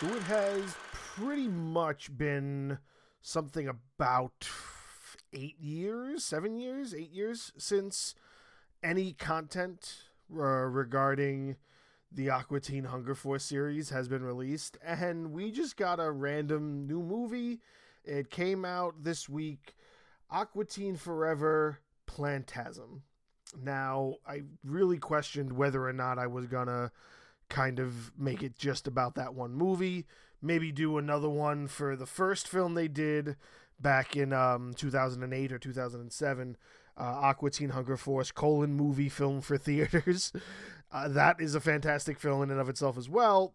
So it has pretty much been something about eight years, seven years, eight years since any content uh, regarding the Aqua Teen Hunger Force series has been released, and we just got a random new movie. It came out this week Aqua Teen Forever Plantasm. Now, I really questioned whether or not I was gonna kind of make it just about that one movie. Maybe do another one for the first film they did back in um, 2008 or 2007. Uh, Aqua Teen Hunger Force colon movie film for theaters. Uh, that is a fantastic film in and of itself as well.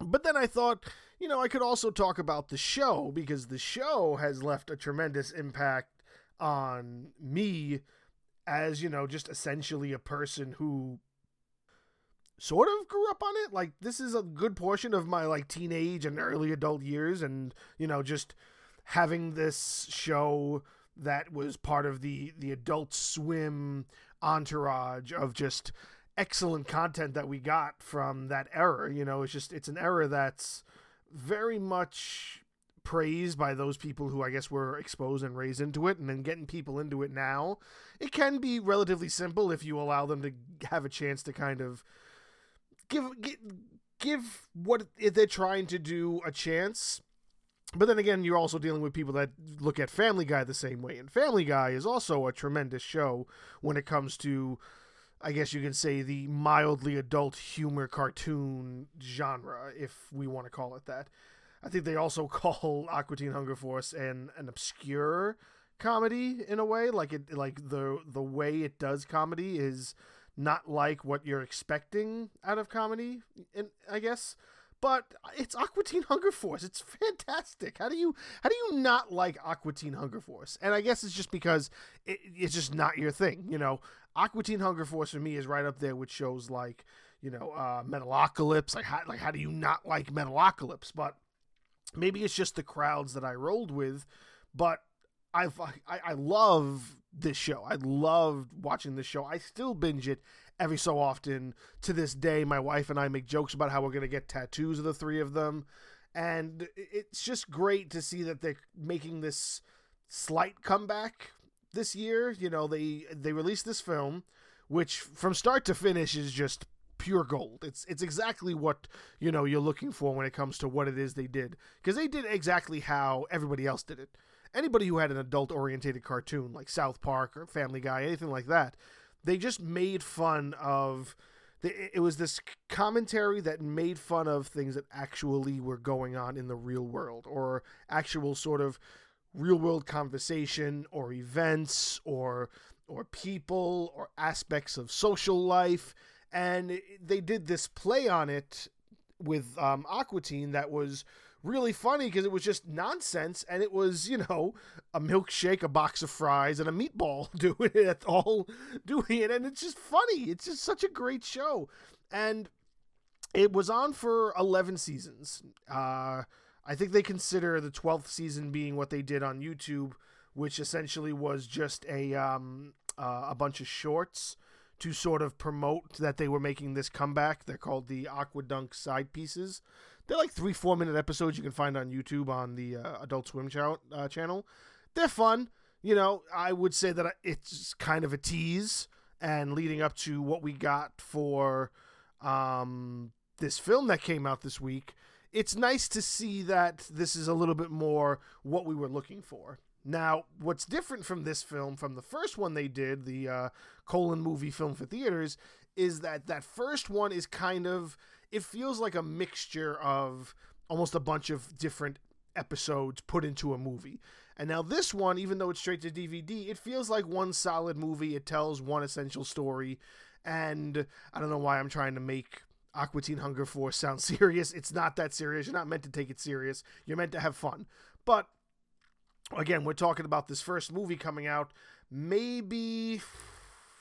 But then I thought, you know, I could also talk about the show because the show has left a tremendous impact on me as, you know, just essentially a person who sort of grew up on it. Like this is a good portion of my like teenage and early adult years and, you know, just having this show that was part of the the adult swim entourage of just excellent content that we got from that era you know it's just it's an era that's very much praised by those people who I guess were exposed and raised into it and then getting people into it now it can be relatively simple if you allow them to have a chance to kind of give give, give what they're trying to do a chance but then again, you're also dealing with people that look at Family Guy the same way. And Family Guy is also a tremendous show when it comes to, I guess you can say, the mildly adult humor cartoon genre, if we want to call it that. I think they also call Aqua Teen Hunger Force an, an obscure comedy in a way. Like it like the the way it does comedy is not like what you're expecting out of comedy, and I guess but it's Aqua Teen Hunger Force. It's fantastic. How do you how do you not like Aqua Teen Hunger Force? And I guess it's just because it, it's just not your thing. You know, Aqua Teen Hunger Force for me is right up there with shows like you know uh, Metalocalypse. Like how, like how do you not like Metalocalypse? But maybe it's just the crowds that I rolled with. But I've, I I love this show. I love watching this show. I still binge it every so often to this day. My wife and I make jokes about how we're to get tattoos of the three of them. And it's just great to see that they're making this slight comeback this year. You know, they they released this film, which from start to finish is just pure gold. It's it's exactly what you know you're looking for when it comes to what it is they did because they did exactly how everybody else did it. Anybody who had an adult orientated cartoon like South Park or Family Guy, anything like that, they just made fun of it was this commentary that made fun of things that actually were going on in the real world or actual sort of real world conversation or events or or people or aspects of social life. And they did this play on it with um, Aqua Teen that was really funny because it was just nonsense and it was you know a milkshake a box of fries and a meatball doing it all doing it and it's just funny. It's just such a great show. And it was on for 11 seasons. Uh i think they consider the 12th season being what they did on youtube which essentially was just a um uh, a bunch of shorts to sort of promote that they were making this comeback they're called the aqua donk side pieces they're like three, four minute episodes you can find on YouTube on the uh, Adult Swim ch- uh, channel. They're fun. You know, I would say that it's kind of a tease and leading up to what we got for um, this film that came out this week. It's nice to see that this is a little bit more what we were looking for. Now, what's different from this film, from the first one they did, the uh, colon movie film for theaters, is that that first one is kind of it feels like a mixture of almost a bunch of different episodes put into a movie. And now this one, even though it's straight to DVD, it feels like one solid movie. It tells one essential story. And I don't know why I'm trying to make Aqua Teen Hunger Force sound serious. It's not that serious. You're not meant to take it serious. You're meant to have fun. But again, we're talking about this first movie coming out maybe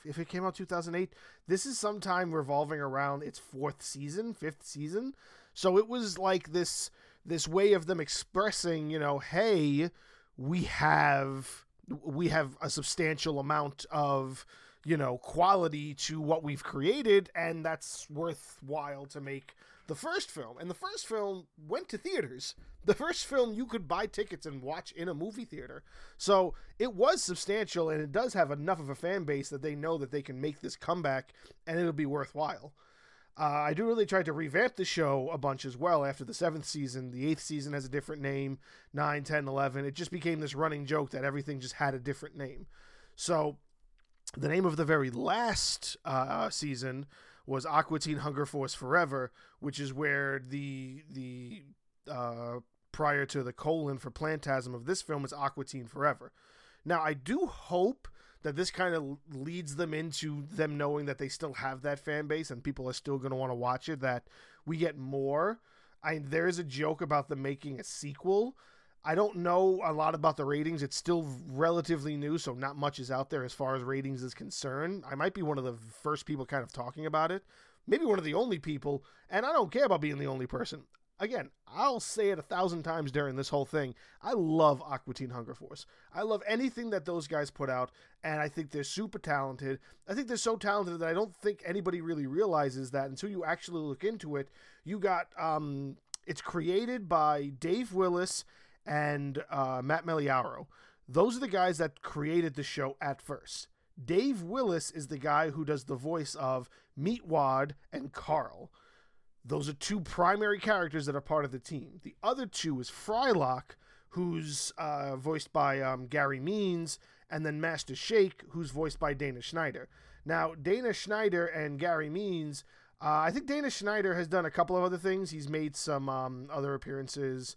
if it came out 2008, this is sometime revolving around its fourth season, fifth season. So it was like this this way of them expressing, you know, hey, we have we have a substantial amount of you know quality to what we've created and that's worthwhile to make the first film, and the first film went to theaters. The first film you could buy tickets and watch in a movie theater. So it was substantial, and it does have enough of a fan base that they know that they can make this comeback and it'll be worthwhile. Uh, I do really try to revamp the show a bunch as well after the seventh season. The eighth season has a different name 9, 10, 11. It just became this running joke that everything just had a different name. So the name of the very last uh, season was Aqua Teen Hunger Force Forever, which is where the the uh, prior to the colon for Plantasm of this film is Aqua Teen Forever. Now I do hope that this kind of leads them into them knowing that they still have that fan base and people are still going to want to watch it. That we get more. I there is a joke about them making a sequel. I don't know a lot about the ratings. It's still relatively new, so not much is out there as far as ratings is concerned. I might be one of the first people kind of talking about it, maybe one of the only people, and I don't care about being the only person. Again, I'll say it a thousand times during this whole thing. I love Aqua Teen Hunger Force. I love anything that those guys put out, and I think they're super talented. I think they're so talented that I don't think anybody really realizes that until you actually look into it. You got um, it's created by Dave Willis and uh, Matt Maiellaro. Those are the guys that created the show at first. Dave Willis is the guy who does the voice of Meatwad and Carl. Those are two primary characters that are part of the team. The other two is Frylock, who's uh, voiced by um, Carey Means, and then Master Shake, who's voiced by Dana Snyder. Now, Dana Snyder and Carey Means, uh, I think Dana Snyder has done a couple of other things. He's made some um, other appearances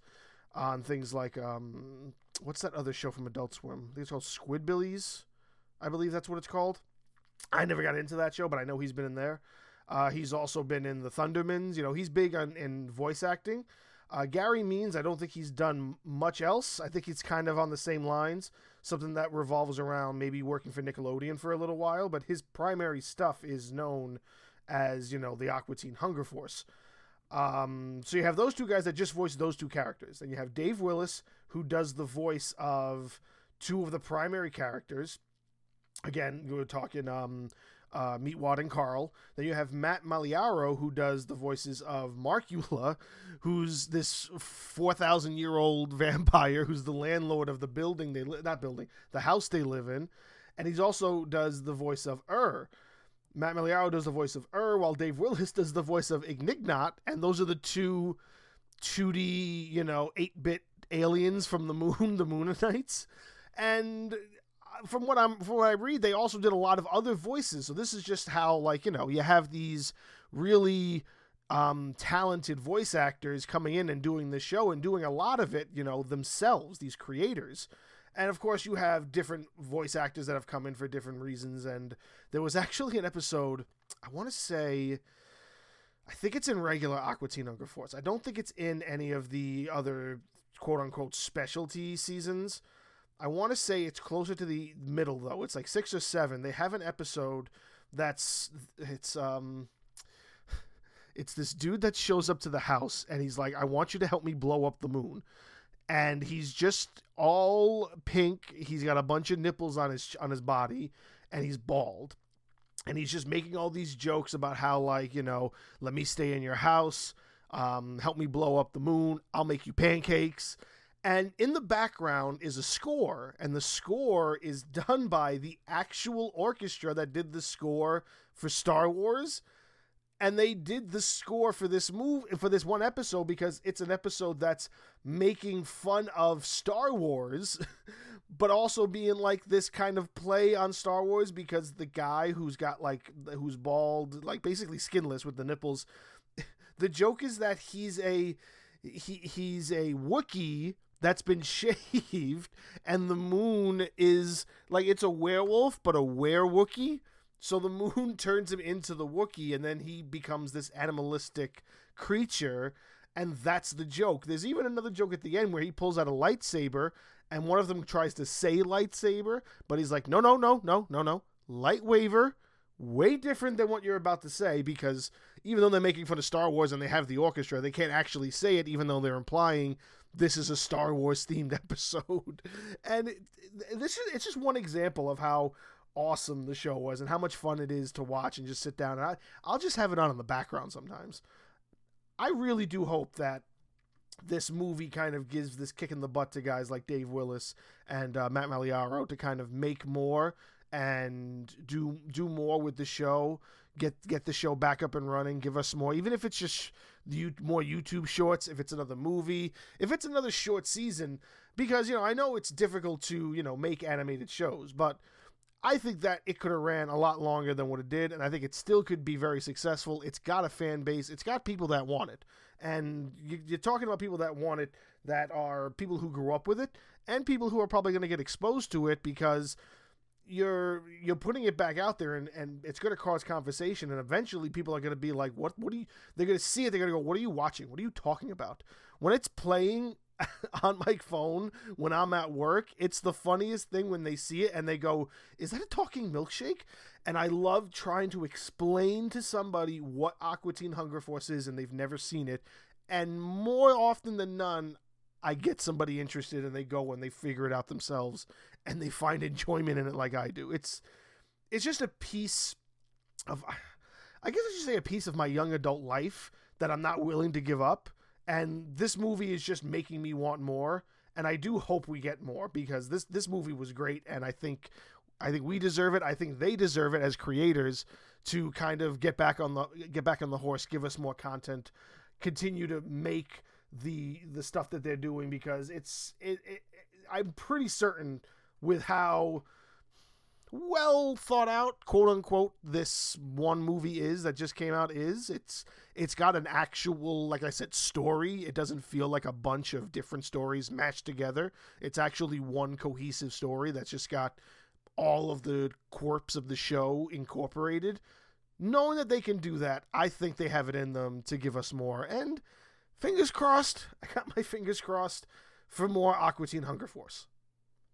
on things like um, what's that other show from Adult Swim? I think it's called Squidbillies. I believe that's what it's called. I never got into that show, but I know he's been in there. Uh, he's also been in the Thundermans. You know, he's big on in voice acting. Uh, Carey Means, I don't think he's done much else. I think he's kind of on the same lines, something that revolves around maybe working for Nickelodeon for a little while. But his primary stuff is known as you know the Aqua Teen Hunger Force. Um, so you have those two guys that just voice those two characters. Then you have Dave Willis, who does the voice of two of the primary characters. Again, we were talking um, uh, and Carl. Then you have Matt Maiellaro, who does the voices of Markula, who's this 4,000 year old vampire who's the landlord of the building they not building, the house they live in. And he's also does the voice of Err. Matt Maiellaro does the voice of Err, while Dave Willis does the voice of Ignignokt, and those are the two 2D, you know, 8 bit aliens from the moon, the Mooninites. And from what I'm from what I read, they also did a lot of other voices. So this is just how like you know you have these really um, talented voice actors coming in and doing the show and doing a lot of it, you know, themselves. These creators. And of course, you have different voice actors that have come in for different reasons. And there was actually an episode, I want to say, I think it's in regular Aqua Teen Hunger Force. I don't think it's in any of the other quote unquote specialty seasons. I want to say it's closer to the middle though. It's like six or seven. They have an episode that's it's um it's this dude that shows up to the house and he's like, I want you to help me blow up the moon. And he's just all pink. He's got a bunch of nipples on his on his body, and he's bald. And he's just making all these jokes about how, like, you know, let me stay in your house, um, help me blow up the moon, I'll make you pancakes and in the background is a score and the score is done by the actual orchestra that did the score for Star Wars and they did the score for this move for this one episode because it's an episode that's making fun of Star Wars but also being like this kind of play on Star Wars because the guy who's got like who's bald like basically skinless with the nipples the joke is that he's a he he's a Wookiee that's been shaved, and the moon is like it's a werewolf, but a werewookie. So the moon turns him into the Wookiee, and then he becomes this animalistic creature, and that's the joke. There's even another joke at the end where he pulls out a lightsaber, and one of them tries to say lightsaber, but he's like, no, no, no, no, no, no, light waver. Way different than what you're about to say because even though they're making fun of Star Wars and they have the orchestra, they can't actually say it, even though they're implying this is a Star Wars themed episode. And it, this is it's just one example of how awesome the show was and how much fun it is to watch and just sit down and I, I'll just have it on in the background sometimes. I really do hope that this movie kind of gives this kick in the butt to guys like Dave Willis and uh, Matt Maiellaro to kind of make more and do do more with the show. Get get the show back up and running. Give us more, even if it's just the more YouTube shorts. If it's another movie, if it's another short season, because you know I know it's difficult to you know make animated shows, but I think that it could have ran a lot longer than what it did, and I think it still could be very successful. It's got a fan base. It's got people that want it, and you, are talking about people that want it that are people who grew up with it, and people who are probably going to get exposed to it because you're you're putting it back out there and, and it's going to cause conversation and eventually people are going to be like what what are you they're going to see it they're going to go what are you watching what are you talking about when it's playing on my phone when I'm at work it's the funniest thing when they see it and they go is that a talking milkshake and I love trying to explain to somebody what Aqua Teen Hunger Force is and they've never seen it and more often than none I get somebody interested and they go and they figure it out themselves and they find enjoyment in it like I do. It's it's just a piece of I guess I should say a piece of my young adult life that I'm not willing to give up. And this movie is just making me want more. And I do hope we get more because this this movie was great and I think I think we deserve it. I think they deserve it as creators to kind of get back on the get back on the horse, give us more content, continue to make the the stuff that they're doing because it's it, it, I'm pretty certain with how well thought out quote unquote this one movie is that just came out is it's it's got an actual like i said story it doesn't feel like a bunch of different stories matched together it's actually one cohesive story that's just got all of the quirks of the show incorporated knowing that they can do that i think they have it in them to give us more and fingers crossed. I got my fingers crossed for more Aqua Teen Hunger Force.